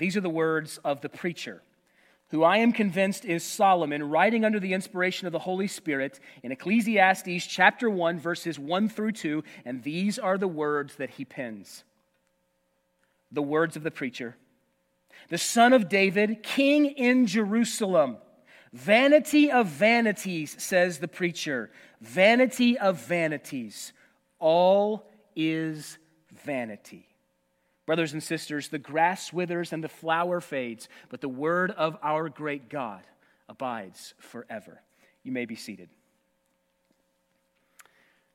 These are the words of the preacher, who I am convinced is Solomon, writing under the inspiration of the Holy Spirit in Ecclesiastes chapter 1, verses 1 through 2, and these are the words that he pens. The words of the preacher, the son of David, king in Jerusalem. Vanity of vanities, says the preacher. Vanity of vanities. All is vanity. Brothers and sisters, the grass withers and the flower fades, but the word of our great God abides forever. You may be seated.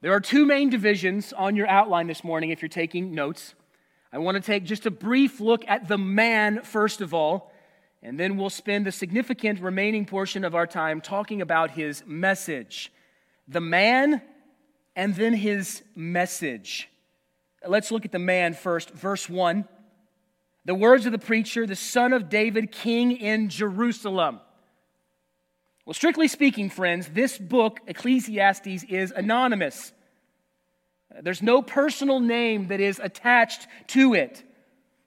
There are two main divisions on your outline this morning if you're taking notes. I want to take just a brief look at the man, first of all, and then we'll spend the significant remaining portion of our time talking about his message. The man, and then his message. Let's look at the man first. Verse 1. The words of the preacher, the son of David, king in Jerusalem. Well, strictly speaking, friends, this book, Ecclesiastes, is anonymous. There's no personal name that is attached to it.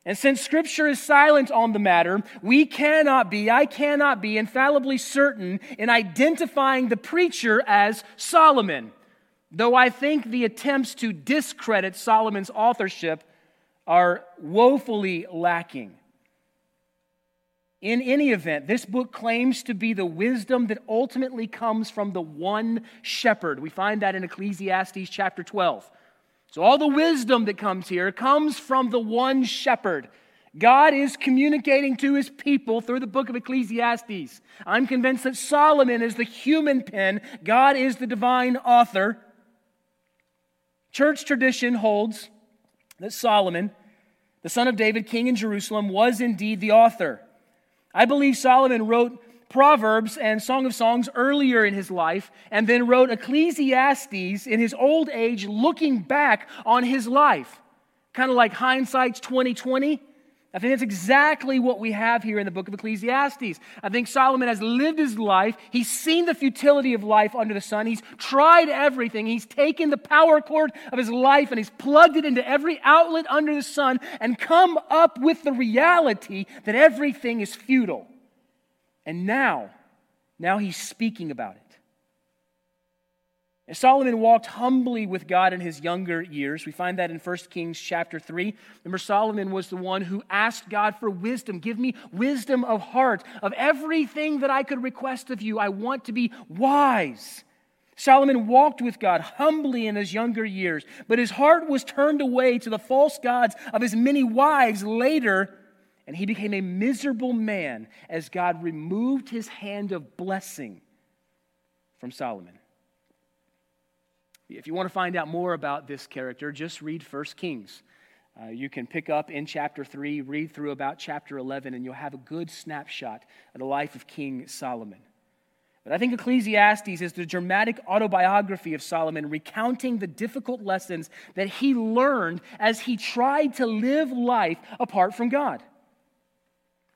And since Scripture is silent on the matter, we cannot be, I cannot be infallibly certain in identifying the preacher as Solomon. Though I think the attempts to discredit Solomon's authorship are woefully lacking. In any event, this book claims to be the wisdom that ultimately comes from the one shepherd. We find that in Ecclesiastes chapter 12. So, all the wisdom that comes here comes from the one shepherd. God is communicating to his people through the book of Ecclesiastes. I'm convinced that Solomon is the human pen, God is the divine author. Church tradition holds that Solomon, the son of David, king in Jerusalem, was indeed the author. I believe Solomon wrote Proverbs and Song of Songs earlier in his life, and then wrote Ecclesiastes in his old age, looking back on his life. Kind of like hindsight's 2020. I think that's exactly what we have here in the book of Ecclesiastes. I think Solomon has lived his life. He's seen the futility of life under the sun. He's tried everything. He's taken the power cord of his life and he's plugged it into every outlet under the sun and come up with the reality that everything is futile. And now, now he's speaking about it. Solomon walked humbly with God in his younger years. We find that in 1 Kings chapter 3. Remember, Solomon was the one who asked God for wisdom. Give me wisdom of heart. Of everything that I could request of you, I want to be wise. Solomon walked with God humbly in his younger years, but his heart was turned away to the false gods of his many wives later, and he became a miserable man as God removed his hand of blessing from Solomon. If you want to find out more about this character, just read 1 Kings. Uh, you can pick up in chapter 3, read through about chapter 11, and you'll have a good snapshot of the life of King Solomon. But I think Ecclesiastes is the dramatic autobiography of Solomon, recounting the difficult lessons that he learned as he tried to live life apart from God.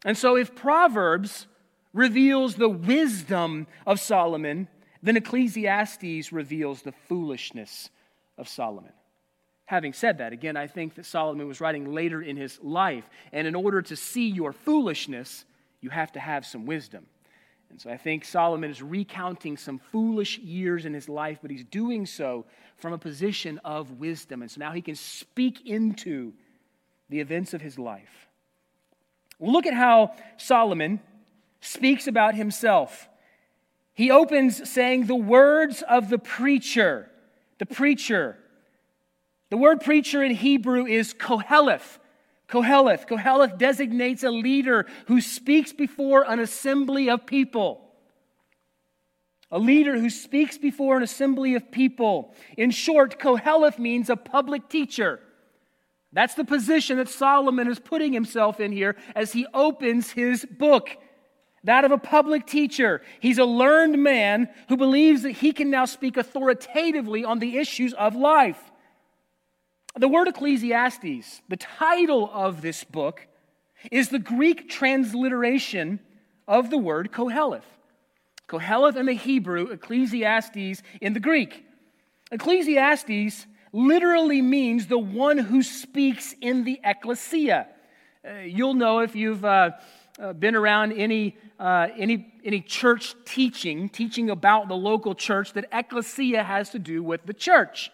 And so, if Proverbs reveals the wisdom of Solomon, then Ecclesiastes reveals the foolishness of Solomon. Having said that, again, I think that Solomon was writing later in his life, and in order to see your foolishness, you have to have some wisdom. And so I think Solomon is recounting some foolish years in his life, but he's doing so from a position of wisdom. And so now he can speak into the events of his life. look at how Solomon speaks about himself he opens saying, The words of the preacher. The preacher. The word preacher in Hebrew is koheleth. Koheleth. Koheleth designates a leader who speaks before an assembly of people. A leader who speaks before an assembly of people. In short, Koheleth means a public teacher. That's the position that Solomon is putting himself in here as he opens his book that of a public teacher. He's a learned man who believes that he can now speak authoritatively on the issues of life. The word Ecclesiastes, the title of this book, is the Greek transliteration of the word Koheleth. Koheleth in the Hebrew, Ecclesiastes in the Greek. Ecclesiastes literally means the one who speaks in the ecclesia. Uh, you'll know if you've uh, uh, been around any, uh, any, any church teaching, teaching about the local church, that ecclesia has to do with the church.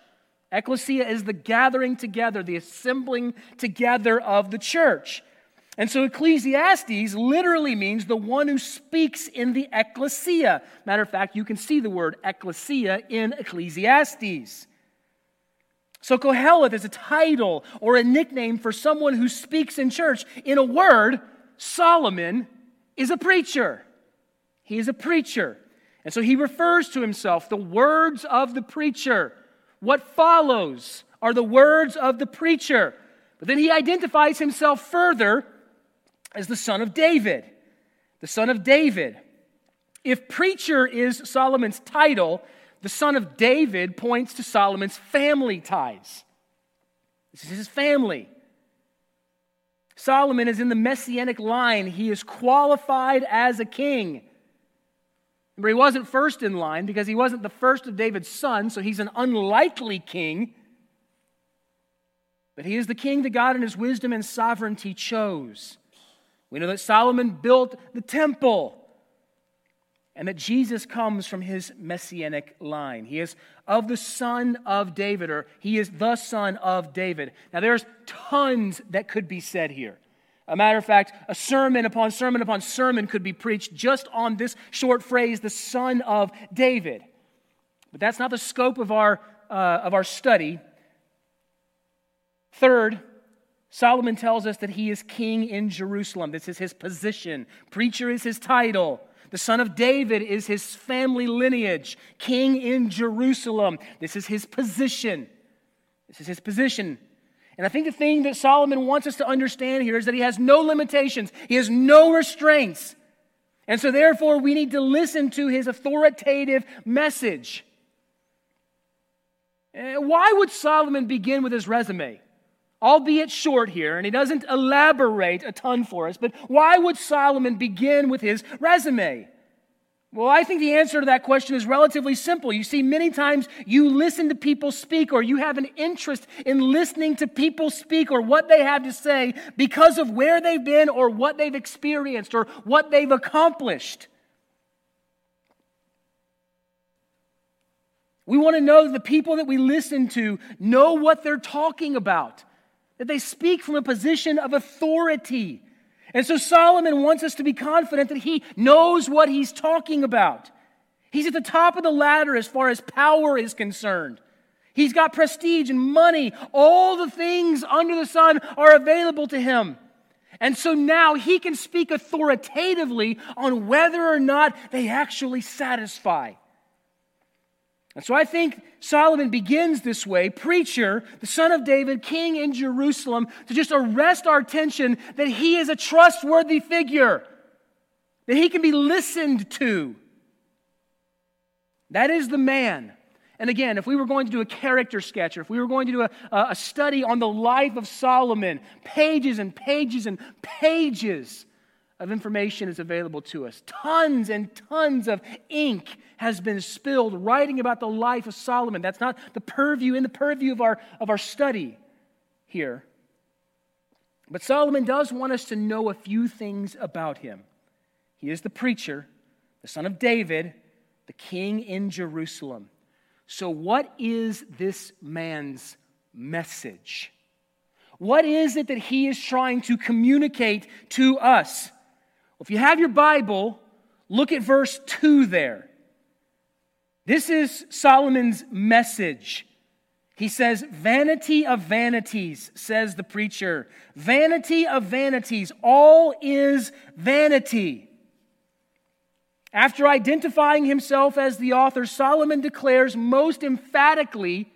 Ecclesia is the gathering together, the assembling together of the church. And so Ecclesiastes literally means the one who speaks in the ecclesia. Matter of fact, you can see the word ecclesia in Ecclesiastes. So Koheleth is a title or a nickname for someone who speaks in church. In a word, Solomon is a preacher. He is a preacher. And so he refers to himself the words of the preacher. What follows are the words of the preacher. But then he identifies himself further as the son of David. The son of David. If preacher is Solomon's title, the son of David points to Solomon's family ties. This is his family. Solomon is in the messianic line. He is qualified as a king. But he wasn't first in line because he wasn't the first of David's sons, so he's an unlikely king. But he is the king that God, in his wisdom and sovereignty, chose. We know that Solomon built the temple and that Jesus comes from his messianic line. He is of the son of David, or he is the son of David. Now, there's tons that could be said here. A matter of fact, a sermon upon sermon upon sermon could be preached just on this short phrase, the son of David. But that's not the scope of our, uh, of our study. Third, Solomon tells us that he is king in Jerusalem. This is his position. Preacher is his title. The son of David is his family lineage. King in Jerusalem. This is his position. This is his position. And I think the thing that Solomon wants us to understand here is that he has no limitations, he has no restraints. And so, therefore, we need to listen to his authoritative message. Eh, why would Solomon begin with his resume? Albeit short here, and he doesn't elaborate a ton for us, but why would Solomon begin with his resume? Well, I think the answer to that question is relatively simple. You see, many times you listen to people speak, or you have an interest in listening to people speak or what they have to say because of where they've been, or what they've experienced, or what they've accomplished. We want to know the people that we listen to know what they're talking about that they speak from a position of authority. And so Solomon wants us to be confident that he knows what he's talking about. He's at the top of the ladder as far as power is concerned. He's got prestige and money. All the things under the sun are available to him. And so now he can speak authoritatively on whether or not they actually satisfy. And so I think Solomon begins this way preacher, the son of David, king in Jerusalem, to just arrest our attention that he is a trustworthy figure, that he can be listened to. That is the man. And again, if we were going to do a character sketch, or if we were going to do a, a study on the life of Solomon, pages and pages and pages of information is available to us. Tons and tons of ink has been spilled writing about the life of Solomon. That's not the purview in the purview of our, of our study here. But Solomon does want us to know a few things about him. He is the preacher, the son of David, the king in Jerusalem. So, what is this man's message? What is it that he is trying to communicate to us? If you have your Bible, look at verse 2 there. This is Solomon's message. He says, Vanity of vanities, says the preacher. Vanity of vanities. All is vanity. After identifying himself as the author, Solomon declares most emphatically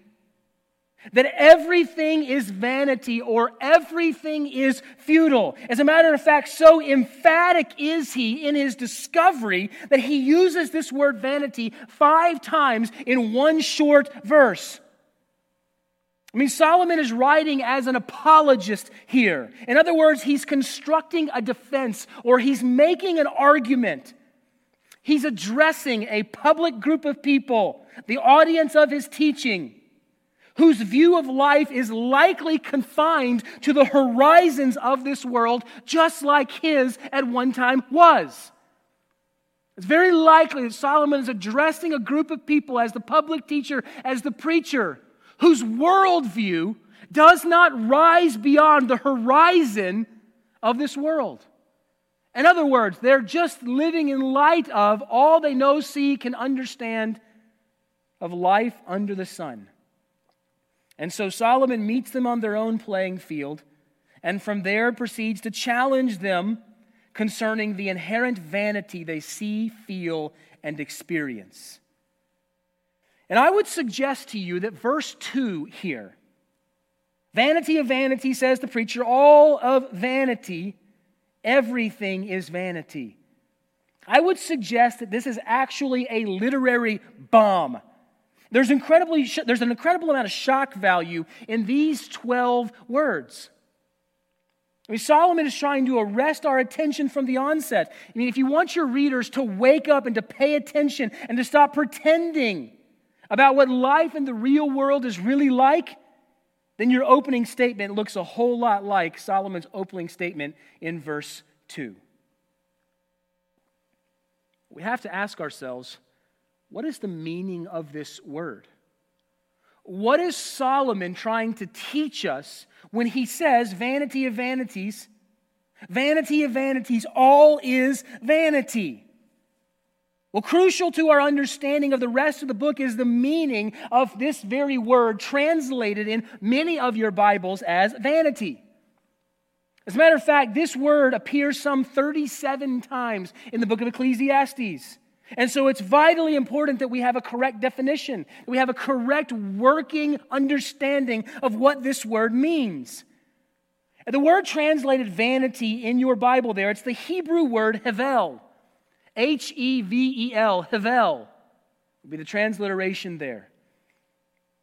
that everything is vanity or everything is futile. As a matter of fact, so emphatic is he in his discovery that he uses this word vanity five times in one short verse. I mean, Solomon is writing as an apologist here. In other words, he's constructing a defense or he's making an argument. He's addressing a public group of people, the audience of his teaching whose view of life is likely confined to the horizons of this world, just like his at one time was. It's very likely that Solomon is addressing a group of people as the public teacher, as the preacher, whose worldview does not rise beyond the horizon of this world. In other words, they're just living in light of all they know, see, can understand of life under the sun. And so Solomon meets them on their own playing field, and from there proceeds to challenge them concerning the inherent vanity they see, feel, and experience. And I would suggest to you that verse 2 here, vanity of vanity, says the preacher, all of vanity Everything is vanity. I would suggest that this is actually a literary bomb. There's, incredibly, there's an incredible amount of shock value in these 12 words. I mean, Solomon is trying to arrest our attention from the onset. I mean, if you want your readers to wake up and to pay attention and to stop pretending about what life in the real world is really like, then your opening statement looks a whole lot like Solomon's opening statement in verse 2. We have to ask ourselves what is the meaning of this word? What is Solomon trying to teach us when he says, vanity of vanities, vanity of vanities, all is vanity? Well, crucial to our understanding of the rest of the book is the meaning of this very word translated in many of your Bibles as vanity. As a matter of fact, this word appears some 37 times in the book of Ecclesiastes. And so it's vitally important that we have a correct definition, that we have a correct working understanding of what this word means. The word translated vanity in your Bible there, it's the Hebrew word hevel. H E V E L, Hevel, would be the transliteration there.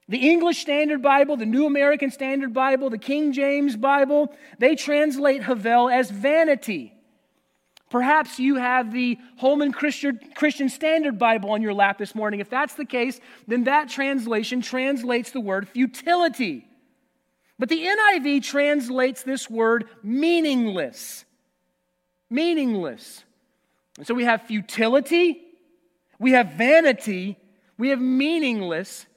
The English Standard Bible, the New American Standard Bible, the King James Bible, they translate Havel as vanity. Perhaps you have the Holman Christian, Standard Bible on your lap this morning. If that's the case, then that translation translates the word futility. But the NIV translates this word meaningless. Meaningless. And so we have futility, we have vanity, we have meaningless.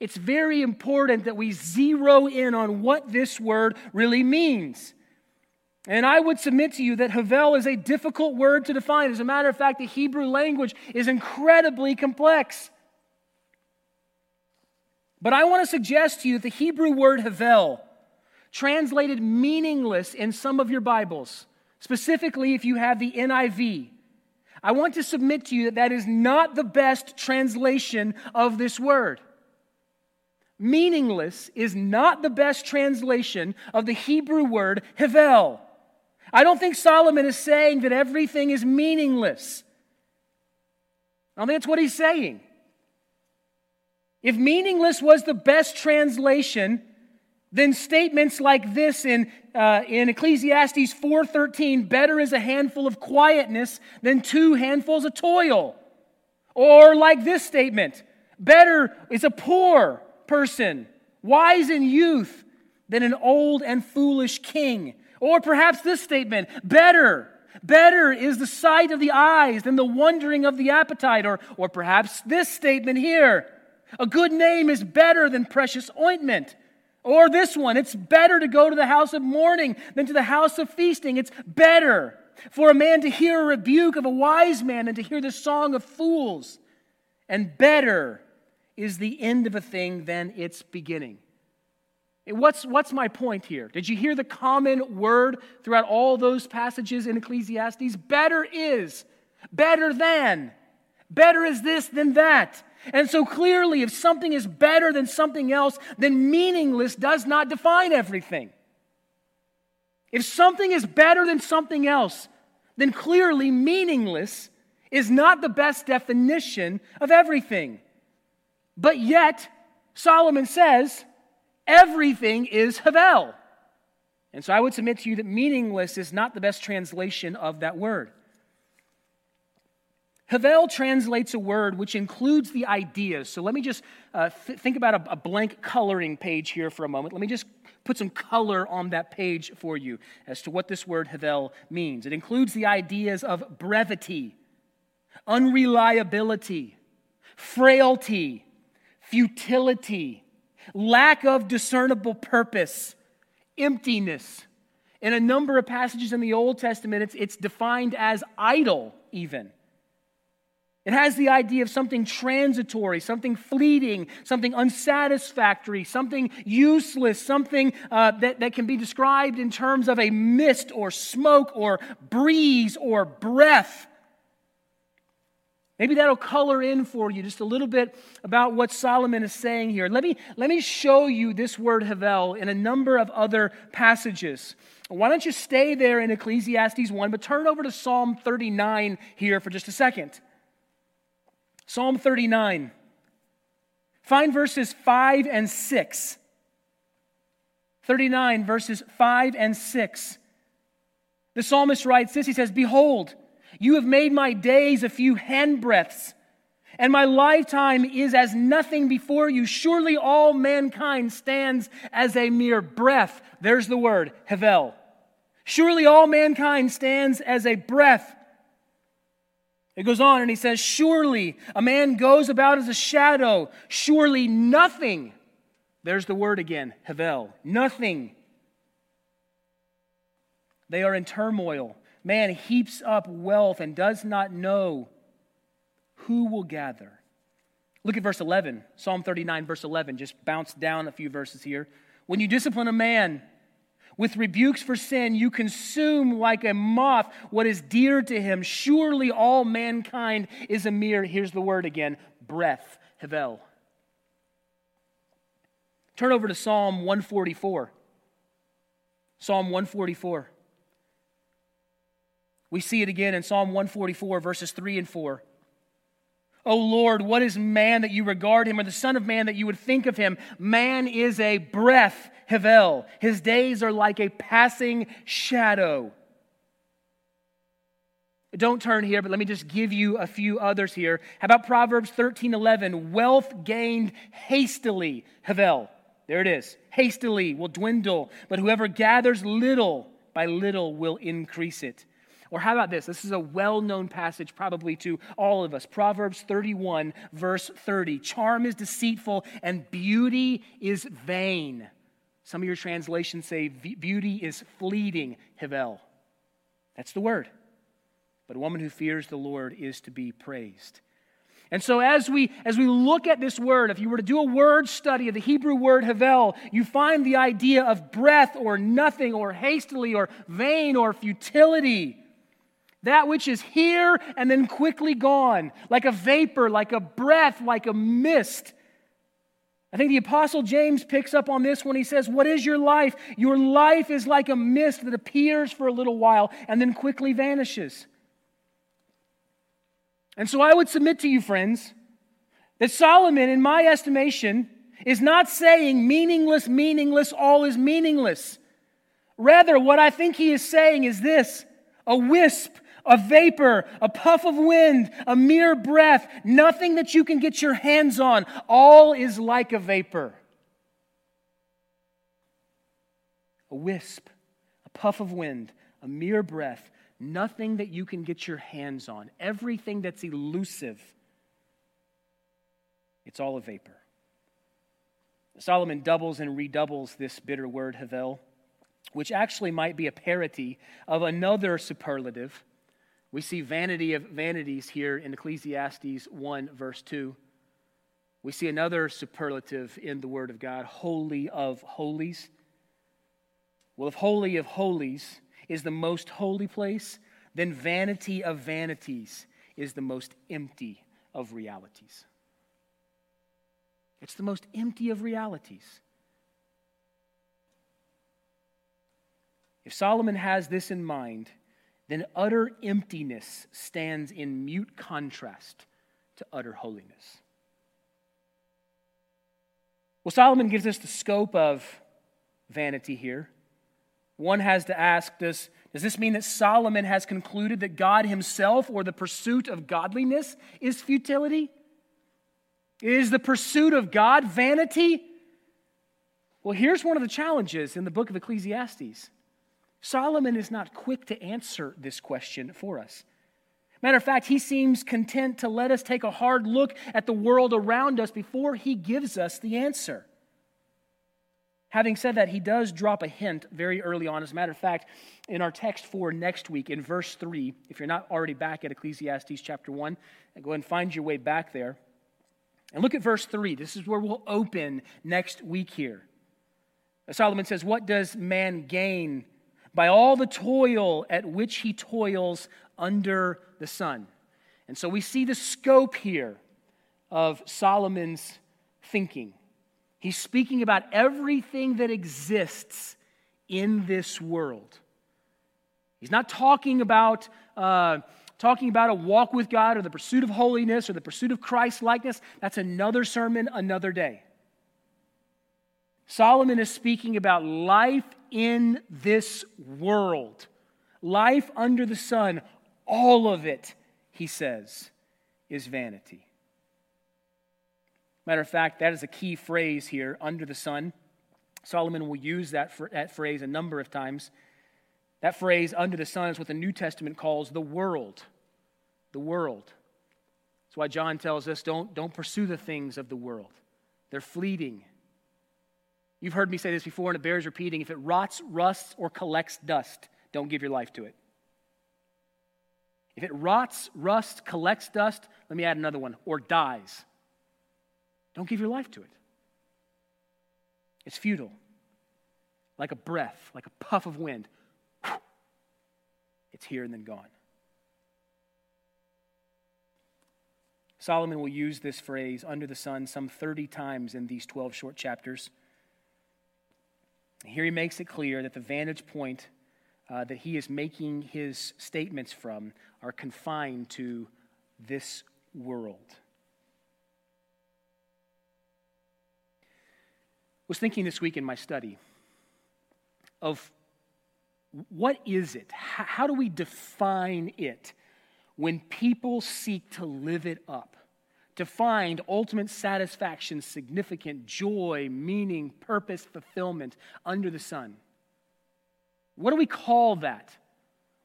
It's very important that we zero in on what this word really means. And I would submit to you that Havel is a difficult word to define. As a matter of fact, the Hebrew language is incredibly complex. But I want to suggest to you that the Hebrew word Havel, translated meaningless in some of your Bibles, specifically if you have the NIV, I want to submit to you that that is not the best translation of this word. Meaningless is not the best translation of the Hebrew word hevel. I don't think Solomon is saying that everything is meaningless. I don't think that's what he's saying. If meaningless was the best translation, then statements like this in, uh, in Ecclesiastes 4.13, better is a handful of quietness than two handfuls of toil. Or like this statement, better is a poor person, wise in youth, than an old and foolish king. Or perhaps this statement, better, better is the sight of the eyes than the wondering of the appetite. Or, or perhaps this statement here, a good name is better than precious ointment. Or this one, it's better to go to the house of mourning than to the house of feasting. It's better for a man to hear a rebuke of a wise man than to hear the song of fools. And better is the end of a thing than its beginning. What's, what's my point here? Did you hear the common word throughout all those passages in Ecclesiastes? Better is, better than, better is this than that. And so clearly, if something is better than something else, then meaningless does not define everything. If something is better than something else, then clearly meaningless is not the best definition of everything. But yet, Solomon says, everything is Havel. And so I would submit to you that meaningless is not the best translation of that word. Havel translates a word which includes the ideas. So let me just uh, th- think about a, a blank coloring page here for a moment. Let me just put some color on that page for you as to what this word Havel means. It includes the ideas of brevity, unreliability, frailty, futility, lack of discernible purpose, emptiness. In a number of passages in the Old Testament, it's, it's defined as idle, even. It has the idea of something transitory, something fleeting, something unsatisfactory, something useless, something uh, that, that can be described in terms of a mist or smoke or breeze or breath. Maybe that'll color in for you just a little bit about what Solomon is saying here. Let me, let me show you this word Havel in a number of other passages. Why don't you stay there in Ecclesiastes 1, but turn over to Psalm 39 here for just a second. Psalm 39. Find verses 5 and 6. 39, verses 5 and 6. The psalmist writes this He says, Behold, you have made my days a few handbreadths, and my lifetime is as nothing before you. Surely all mankind stands as a mere breath. There's the word, Havel. Surely all mankind stands as a breath. It goes on and he says, Surely a man goes about as a shadow. Surely nothing. There's the word again, Havel. Nothing. They are in turmoil. Man heaps up wealth and does not know who will gather. Look at verse 11, Psalm 39, verse 11. Just bounce down a few verses here. When you discipline a man, with rebukes for sin, you consume like a moth what is dear to him. Surely all mankind is a mere, here's the word again, breath, Havel. Turn over to Psalm 144. Psalm 144. We see it again in Psalm 144, verses 3 and 4. O Lord, what is man that you regard him, or the Son of Man that you would think of him? Man is a breath, Havel. His days are like a passing shadow. Don't turn here, but let me just give you a few others here. How about Proverbs 13 11? Wealth gained hastily, Havel. There it is. Hastily will dwindle, but whoever gathers little by little will increase it. Or how about this? This is a well known passage, probably to all of us. Proverbs 31, verse 30. Charm is deceitful and beauty is vain. Some of your translations say beauty is fleeting, Havel. That's the word. But a woman who fears the Lord is to be praised. And so as we as we look at this word, if you were to do a word study of the Hebrew word havel, you find the idea of breath or nothing or hastily or vain or futility. That which is here and then quickly gone, like a vapor, like a breath, like a mist. I think the Apostle James picks up on this when he says, What is your life? Your life is like a mist that appears for a little while and then quickly vanishes. And so I would submit to you, friends, that Solomon, in my estimation, is not saying meaningless, meaningless, all is meaningless. Rather, what I think he is saying is this a wisp a vapor, a puff of wind, a mere breath, nothing that you can get your hands on. All is like a vapor. A wisp, a puff of wind, a mere breath, nothing that you can get your hands on. Everything that's elusive, it's all a vapor. Solomon doubles and redoubles this bitter word, Havel, which actually might be a parody of another superlative we see vanity of vanities here in Ecclesiastes 1, verse 2. We see another superlative in the Word of God, holy of holies. Well, if holy of holies is the most holy place, then vanity of vanities is the most empty of realities. It's the most empty of realities. If Solomon has this in mind, then utter emptiness stands in mute contrast to utter holiness. Well, Solomon gives us the scope of vanity here. One has to ask does, Does this mean that Solomon has concluded that God himself or the pursuit of godliness is futility? Is the pursuit of God vanity? Well, here's one of the challenges in the book of Ecclesiastes Solomon is not quick to answer this question for us. Matter of fact, he seems content to let us take a hard look at the world around us before he gives us the answer. Having said that, he does drop a hint very early on. As a matter of fact, in our text for next week, in verse 3, if you're not already back at Ecclesiastes chapter 1, go ahead and find your way back there. And look at verse 3. This is where we'll open next week here. Solomon says, What does man gain by all the toil at which he toils under the sun? And so we see the scope here of Solomon's thinking. He's speaking about everything that exists in this world. He's not talking about, uh, talking about a walk with God or the pursuit of holiness or the pursuit of Christ likeness. That's another sermon, another day. Solomon is speaking about life in this world, life under the sun. All of it, he says, is vanity. Matter of fact, that is a key phrase here, under the sun. Solomon will use that, that phrase a number of times. That phrase, under the sun, is what the New Testament calls the world. The world. That's why John tells us don't, don't pursue the things of the world, they're fleeting, You've heard me say this before, and it bears repeating. If it rots, rusts, or collects dust, don't give your life to it. If it rots, rusts, collects dust, let me add another one, or dies, don't give your life to it. It's futile, like a breath, like a puff of wind. It's here and then gone. Solomon will use this phrase, under the sun, some 30 times in these 12 short chapters. Here he makes it clear that the vantage point uh, that he is making his statements from are confined to this world. I was thinking this week in my study of what is it? How do we define it when people seek to live it up? To find ultimate satisfaction, significant joy, meaning, purpose, fulfillment under the sun. What do we call that?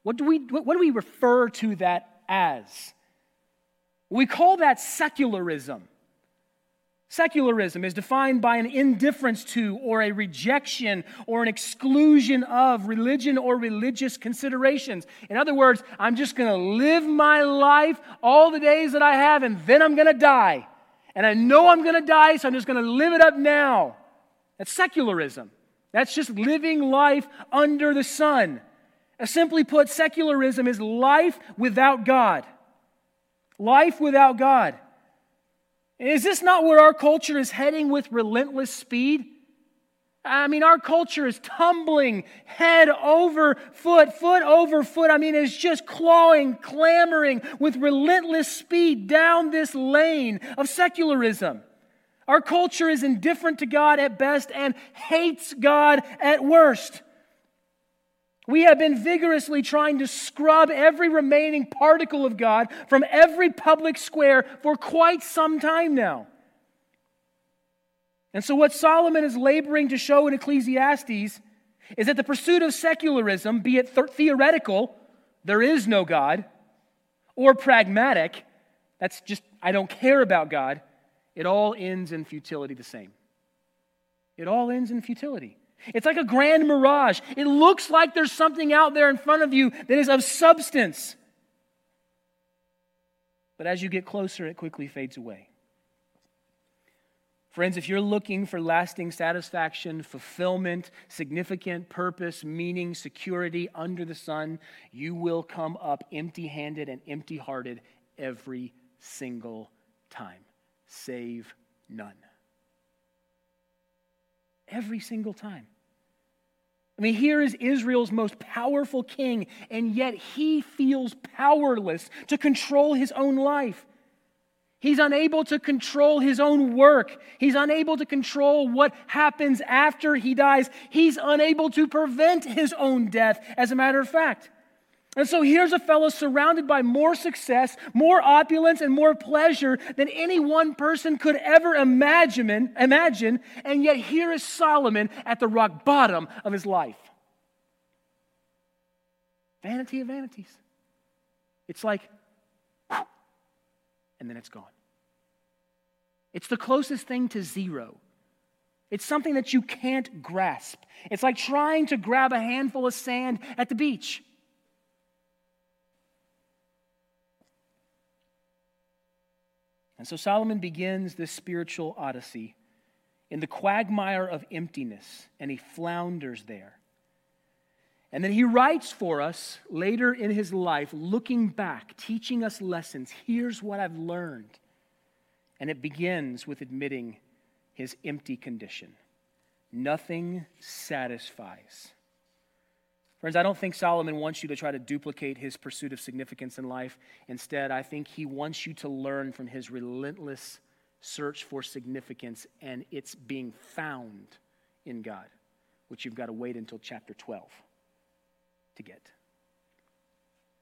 What do we, what do we refer to that as? We call that secularism. Secularism is defined by an indifference to, or a rejection, or an exclusion of religion or religious considerations. In other words, I'm just going to live my life all the days that I have, and then I'm going to die. And I know I'm going to die, so I'm just going to live it up now. That's secularism. That's just living life under the sun. Uh, simply put, secularism is life without God. Life without God. Is this not where our culture is heading with relentless speed? I mean, our culture is tumbling head over foot, foot over foot. I mean, it's just clawing, clamoring with relentless speed down this lane of secularism. Our culture is indifferent to God at best and hates God at worst. We have been vigorously trying to scrub every remaining particle of God from every public square for quite some time now. And so, what Solomon is laboring to show in Ecclesiastes is that the pursuit of secularism, be it th- theoretical, there is no God, or pragmatic, that's just, I don't care about God, it all ends in futility the same. It all ends in futility. It's like a grand mirage. It looks like there's something out there in front of you that is of substance. But as you get closer, it quickly fades away. Friends, if you're looking for lasting satisfaction, fulfillment, significant purpose, meaning, security under the sun, you will come up empty handed and empty hearted every single time, save none. Every single time. I mean, here is Israel's most powerful king, and yet he feels powerless to control his own life. He's unable to control his own work. He's unable to control what happens after he dies. He's unable to prevent his own death, as a matter of fact. And so here's a fellow surrounded by more success, more opulence, and more pleasure than any one person could ever imagine, imagine. And yet here is Solomon at the rock bottom of his life. Vanity of vanities. It's like, and then it's gone. It's the closest thing to zero. It's something that you can't grasp. It's like trying to grab a handful of sand at the beach. And so Solomon begins this spiritual odyssey in the quagmire of emptiness, and he flounders there. And then he writes for us later in his life, looking back, teaching us lessons. Here's what I've learned. And it begins with admitting his empty condition. Nothing satisfies. Friends, I don't think Solomon wants you to try to duplicate his pursuit of significance in life. Instead, I think he wants you to learn from his relentless search for significance and it's being found in God, which you've got to wait until chapter 12 to get.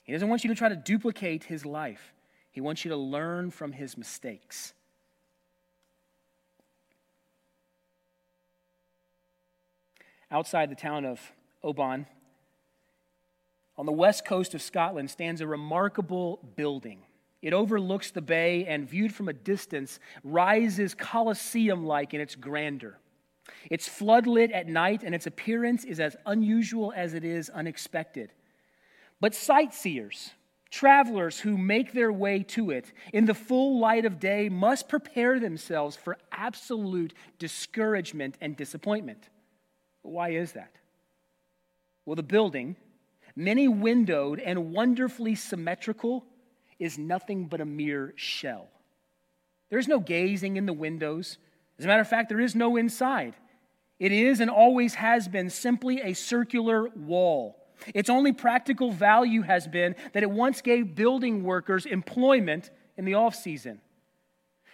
He doesn't want you to try to duplicate his life, he wants you to learn from his mistakes. Outside the town of Oban, on the west coast of Scotland, stands a remarkable building. It overlooks the bay and, viewed from a distance, rises Colosseum like in its grandeur. It's floodlit at night, and its appearance is as unusual as it is unexpected. But sightseers, travelers who make their way to it in the full light of day, must prepare themselves for absolute discouragement and disappointment. Why is that? Well, the building, many windowed and wonderfully symmetrical, is nothing but a mere shell. There's no gazing in the windows. As a matter of fact, there is no inside. It is and always has been simply a circular wall. Its only practical value has been that it once gave building workers employment in the off season.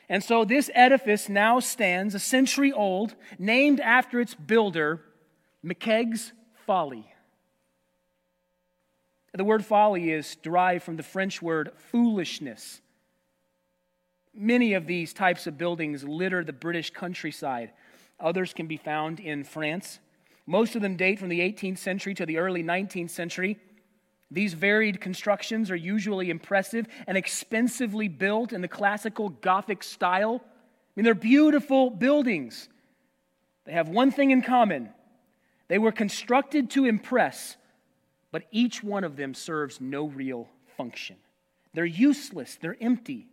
And so this edifice now stands a century old, named after its builder, McCaig's Folly. The word folly is derived from the French word foolishness. Many of these types of buildings litter the British countryside. Others can be found in France. Most of them date from the 18th century to the early 19th century. These varied constructions are usually impressive and expensively built in the classical Gothic style. I mean, they're beautiful buildings. They have one thing in common they were constructed to impress, but each one of them serves no real function. They're useless, they're empty.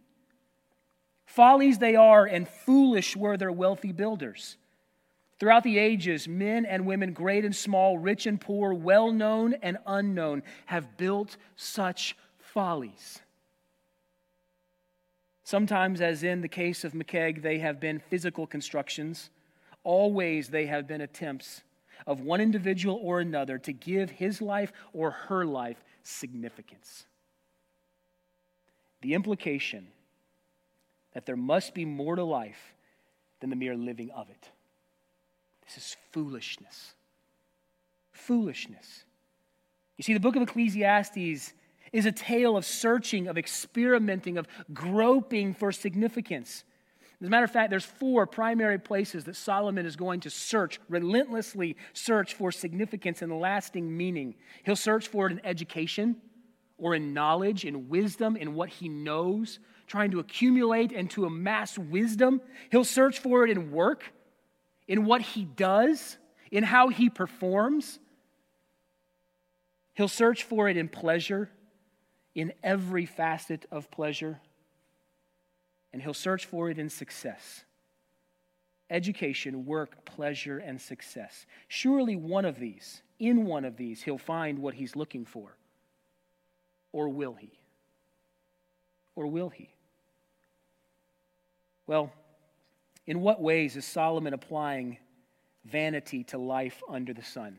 Follies they are, and foolish were their wealthy builders. Throughout the ages, men and women, great and small, rich and poor, well known and unknown, have built such follies. Sometimes, as in the case of McCaig, they have been physical constructions. Always, they have been attempts of one individual or another to give his life or her life significance. The implication that there must be more to life than the mere living of it. This is foolishness. Foolishness. You see, the book of Ecclesiastes is a tale of searching, of experimenting, of groping for significance. As a matter of fact, there's four primary places that Solomon is going to search, relentlessly search for significance and lasting meaning. He'll search for it in education or in knowledge, in wisdom, in what he knows, trying to accumulate and to amass wisdom. He'll search for it in work, in what he does, in how he performs. He'll search for it in pleasure, in every facet of pleasure and he'll search for it in success education, work, pleasure, and success. Surely one of these, in one of these, he'll find what he's looking for. Or will he? Or will he? Well, in what ways is Solomon applying vanity to life under the sun?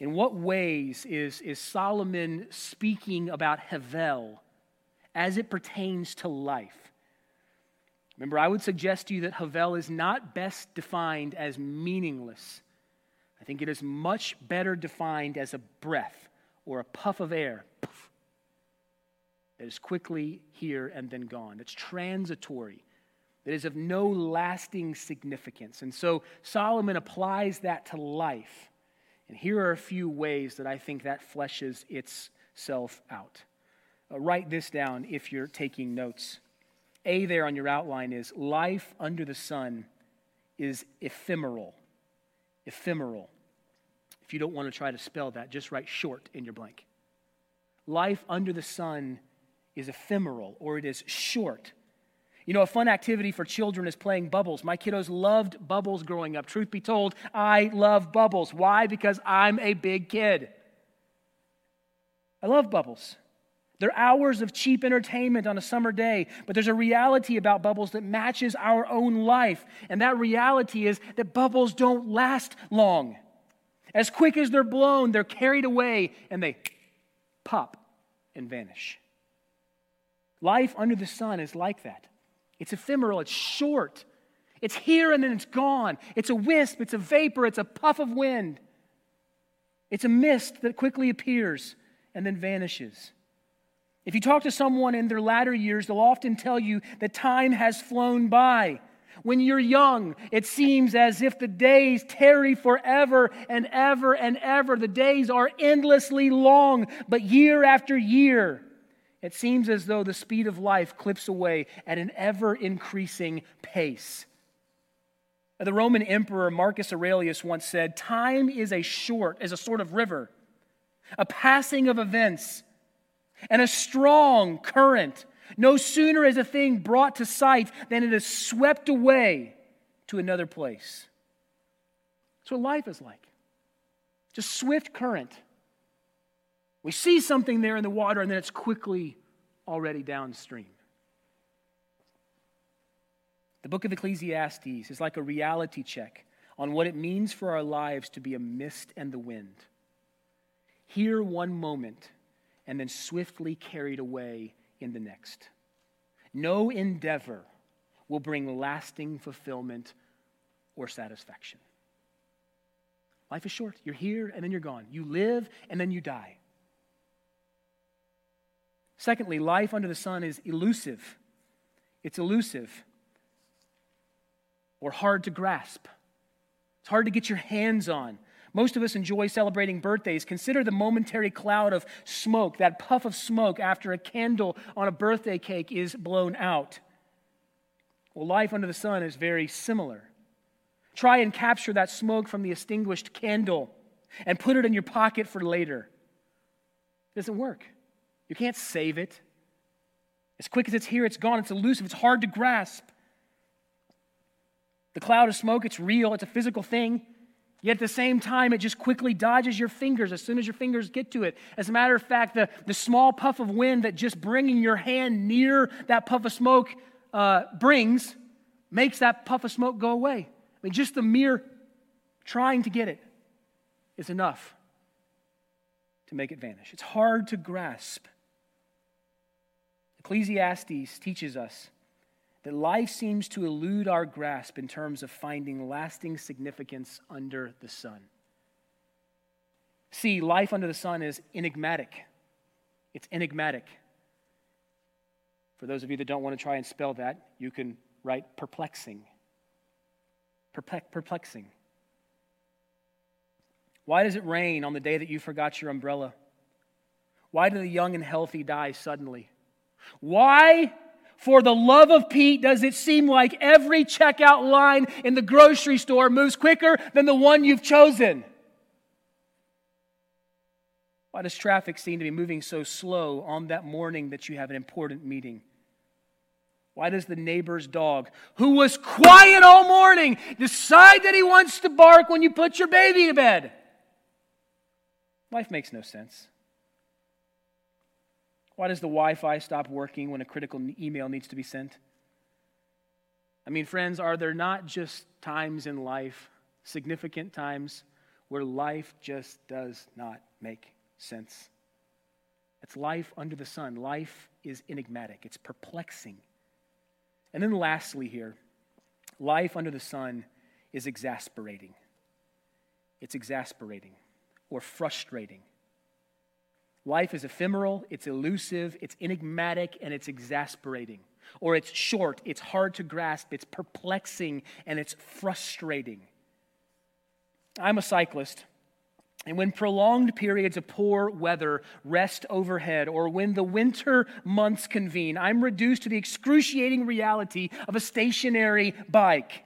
In what ways is, is Solomon speaking about Hevel as it pertains to life? Remember, I would suggest to you that Havel is not best defined as meaningless. I think it is much better defined as a breath or a puff of air that is quickly here and then gone. It's transitory, that is of no lasting significance. And so Solomon applies that to life. And here are a few ways that I think that fleshes itself out. Uh, write this down if you're taking notes. A there on your outline is life under the sun is ephemeral. Ephemeral. If you don't want to try to spell that, just write short in your blank. Life under the sun is ephemeral or it is short. You know, a fun activity for children is playing bubbles. My kiddos loved bubbles growing up. Truth be told, I love bubbles. Why? Because I'm a big kid. I love bubbles. They're hours of cheap entertainment on a summer day, but there's a reality about bubbles that matches our own life. And that reality is that bubbles don't last long. As quick as they're blown, they're carried away and they pop and vanish. Life under the sun is like that. It's ephemeral, it's short, it's here and then it's gone. It's a wisp, it's a vapor, it's a puff of wind. It's a mist that quickly appears and then vanishes. If you talk to someone in their latter years, they'll often tell you that time has flown by. When you're young, it seems as if the days tarry forever and ever and ever. The days are endlessly long, but year after year, it seems as though the speed of life clips away at an ever increasing pace. The Roman emperor Marcus Aurelius once said, Time is a short, as a sort of river, a passing of events and a strong current. No sooner is a thing brought to sight than it is swept away to another place. That's what life is like. Just swift current. We see something there in the water and then it's quickly already downstream. The book of Ecclesiastes is like a reality check on what it means for our lives to be a mist and the wind. Here, one moment and then swiftly carried away in the next. No endeavor will bring lasting fulfillment or satisfaction. Life is short. You're here and then you're gone. You live and then you die. Secondly, life under the sun is elusive. It's elusive or hard to grasp. It's hard to get your hands on. Most of us enjoy celebrating birthdays. Consider the momentary cloud of smoke, that puff of smoke after a candle on a birthday cake is blown out. Well, life under the sun is very similar. Try and capture that smoke from the extinguished candle and put it in your pocket for later. It doesn't work. You can't save it. As quick as it's here, it's gone. It's elusive. It's hard to grasp. The cloud of smoke, it's real, it's a physical thing. Yet at the same time, it just quickly dodges your fingers as soon as your fingers get to it. As a matter of fact, the, the small puff of wind that just bringing your hand near that puff of smoke uh, brings makes that puff of smoke go away. I mean, just the mere trying to get it is enough to make it vanish. It's hard to grasp. Ecclesiastes teaches us that life seems to elude our grasp in terms of finding lasting significance under the sun. See, life under the sun is enigmatic. It's enigmatic. For those of you that don't want to try and spell that, you can write perplexing. perplexing. Why does it rain on the day that you forgot your umbrella? Why do the young and healthy die suddenly? Why for the love of Pete, does it seem like every checkout line in the grocery store moves quicker than the one you've chosen? Why does traffic seem to be moving so slow on that morning that you have an important meeting? Why does the neighbor's dog, who was quiet all morning, decide that he wants to bark when you put your baby to bed? Life makes no sense. Why does the Wi Fi stop working when a critical email needs to be sent? I mean, friends, are there not just times in life, significant times, where life just does not make sense? It's life under the sun. Life is enigmatic, it's perplexing. And then lastly, here, life under the sun is exasperating. It's exasperating or frustrating. Life is ephemeral, it's elusive, it's enigmatic, and it's exasperating. Or it's short, it's hard to grasp, it's perplexing, and it's frustrating. I'm a cyclist. And when prolonged periods of poor weather rest overhead, or when the winter months convene, I'm reduced to the excruciating reality of a stationary bike.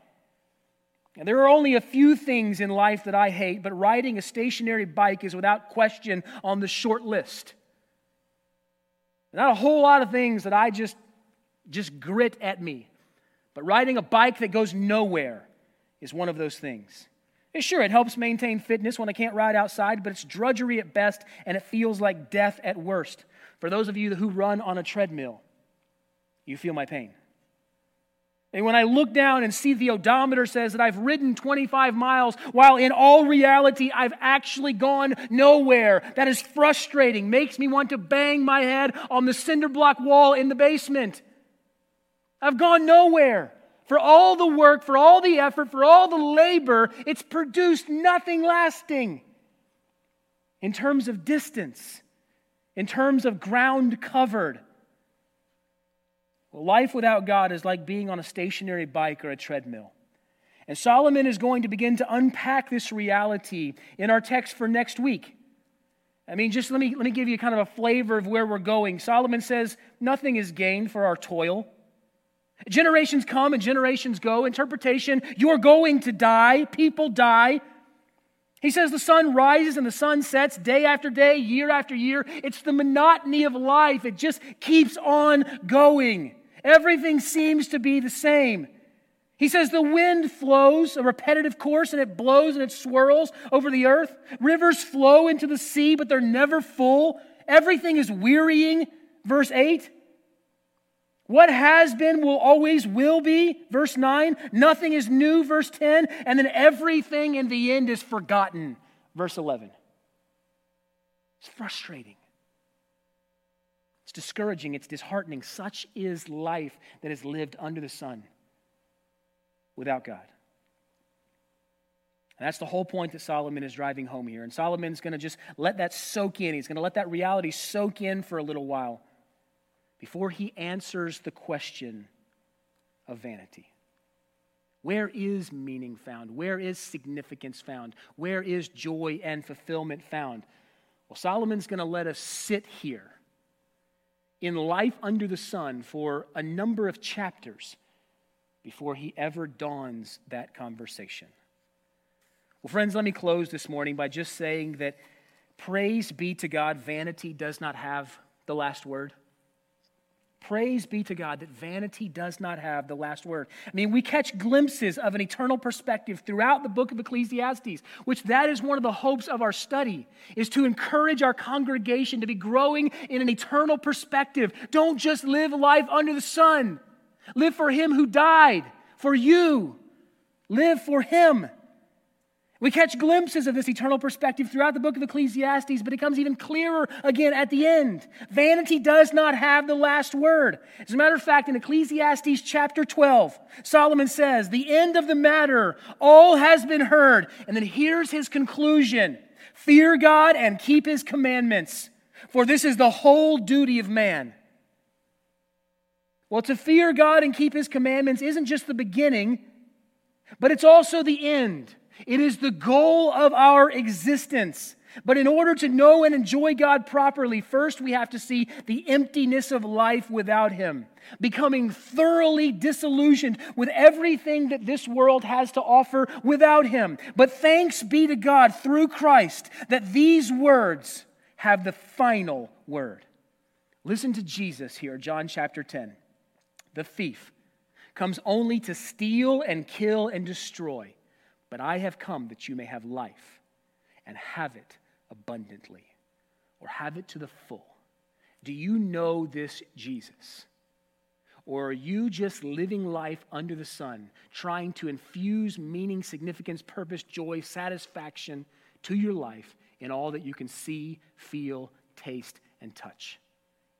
And there are only a few things in life that I hate, but riding a stationary bike is without question on the short list. Not a whole lot of things that I just, just grit at me, but riding a bike that goes nowhere is one of those things. And sure, it helps maintain fitness when I can't ride outside, but it's drudgery at best and it feels like death at worst. For those of you who run on a treadmill, you feel my pain. And when I look down and see the odometer says that I've ridden 25 miles, while in all reality I've actually gone nowhere, that is frustrating, makes me want to bang my head on the cinder block wall in the basement. I've gone nowhere. For all the work, for all the effort, for all the labor, it's produced nothing lasting. In terms of distance, in terms of ground covered, life without God is like being on a stationary bike or a treadmill. And Solomon is going to begin to unpack this reality in our text for next week. I mean, just let me, let me give you kind of a flavor of where we're going. Solomon says, Nothing is gained for our toil. Generations come and generations go. Interpretation, you're going to die. People die. He says the sun rises and the sun sets day after day, year after year. It's the monotony of life. It just keeps on going. Everything seems to be the same. He says the wind flows a repetitive course and it blows and it swirls over the earth. Rivers flow into the sea, but they're never full. Everything is wearying. Verse 8. What has been will always will be. Verse 9. Nothing is new. Verse 10. And then everything in the end is forgotten. Verse 11. It's frustrating. It's discouraging, it's disheartening. Such is life that is lived under the sun without God. And that's the whole point that Solomon is driving home here. And Solomon's going to just let that soak in. He's going to let that reality soak in for a little while before he answers the question of vanity. Where is meaning found? Where is significance found? Where is joy and fulfillment found? Well, Solomon's going to let us sit here in life under the sun for a number of chapters before he ever dawns that conversation. Well, friends, let me close this morning by just saying that praise be to God, vanity does not have the last word. Praise be to God that vanity does not have the last word. I mean, we catch glimpses of an eternal perspective throughout the book of Ecclesiastes, which that is one of the hopes of our study, is to encourage our congregation to be growing in an eternal perspective. Don't just live life under the sun. Live for him who died for you. Live for him. We catch glimpses of this eternal perspective throughout the book of Ecclesiastes, but it comes even clearer again at the end. Vanity does not have the last word. As a matter of fact, in Ecclesiastes chapter 12, Solomon says, The end of the matter, all has been heard. And then here's his conclusion Fear God and keep his commandments, for this is the whole duty of man. Well, to fear God and keep his commandments isn't just the beginning, but it's also the end. It is the goal of our existence. But in order to know and enjoy God properly, first we have to see the emptiness of life without Him, becoming thoroughly disillusioned with everything that this world has to offer without Him. But thanks be to God through Christ that these words have the final word. Listen to Jesus here, John chapter 10. The thief comes only to steal and kill and destroy. But I have come that you may have life and have it abundantly, or have it to the full. Do you know this Jesus? Or are you just living life under the sun, trying to infuse meaning, significance, purpose, joy, satisfaction to your life in all that you can see, feel, taste, and touch?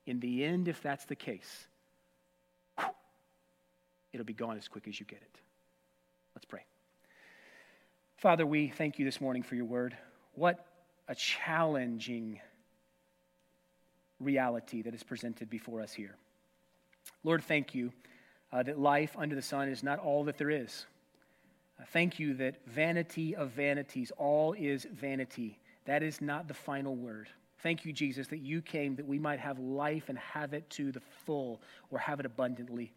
In the end, if that's the case, it'll be gone as quick as you get it. Let's pray. Father, we thank you this morning for your word. What a challenging reality that is presented before us here. Lord, thank you uh, that life under the sun is not all that there is. Uh, thank you that vanity of vanities, all is vanity. That is not the final word. Thank you, Jesus, that you came that we might have life and have it to the full or have it abundantly.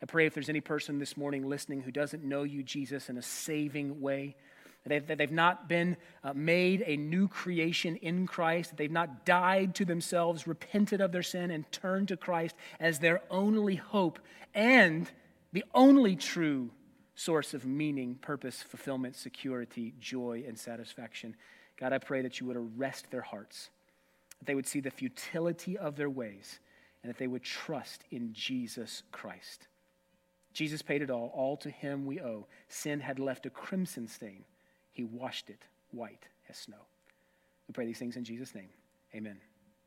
I pray if there's any person this morning listening who doesn't know you, Jesus, in a saving way, that they've, they've not been uh, made a new creation in Christ, that they've not died to themselves, repented of their sin, and turned to Christ as their only hope and the only true source of meaning, purpose, fulfillment, security, joy, and satisfaction. God, I pray that you would arrest their hearts, that they would see the futility of their ways, and that they would trust in Jesus Christ. Jesus paid it all. All to him we owe. Sin had left a crimson stain. He washed it white as snow. We pray these things in Jesus' name. Amen.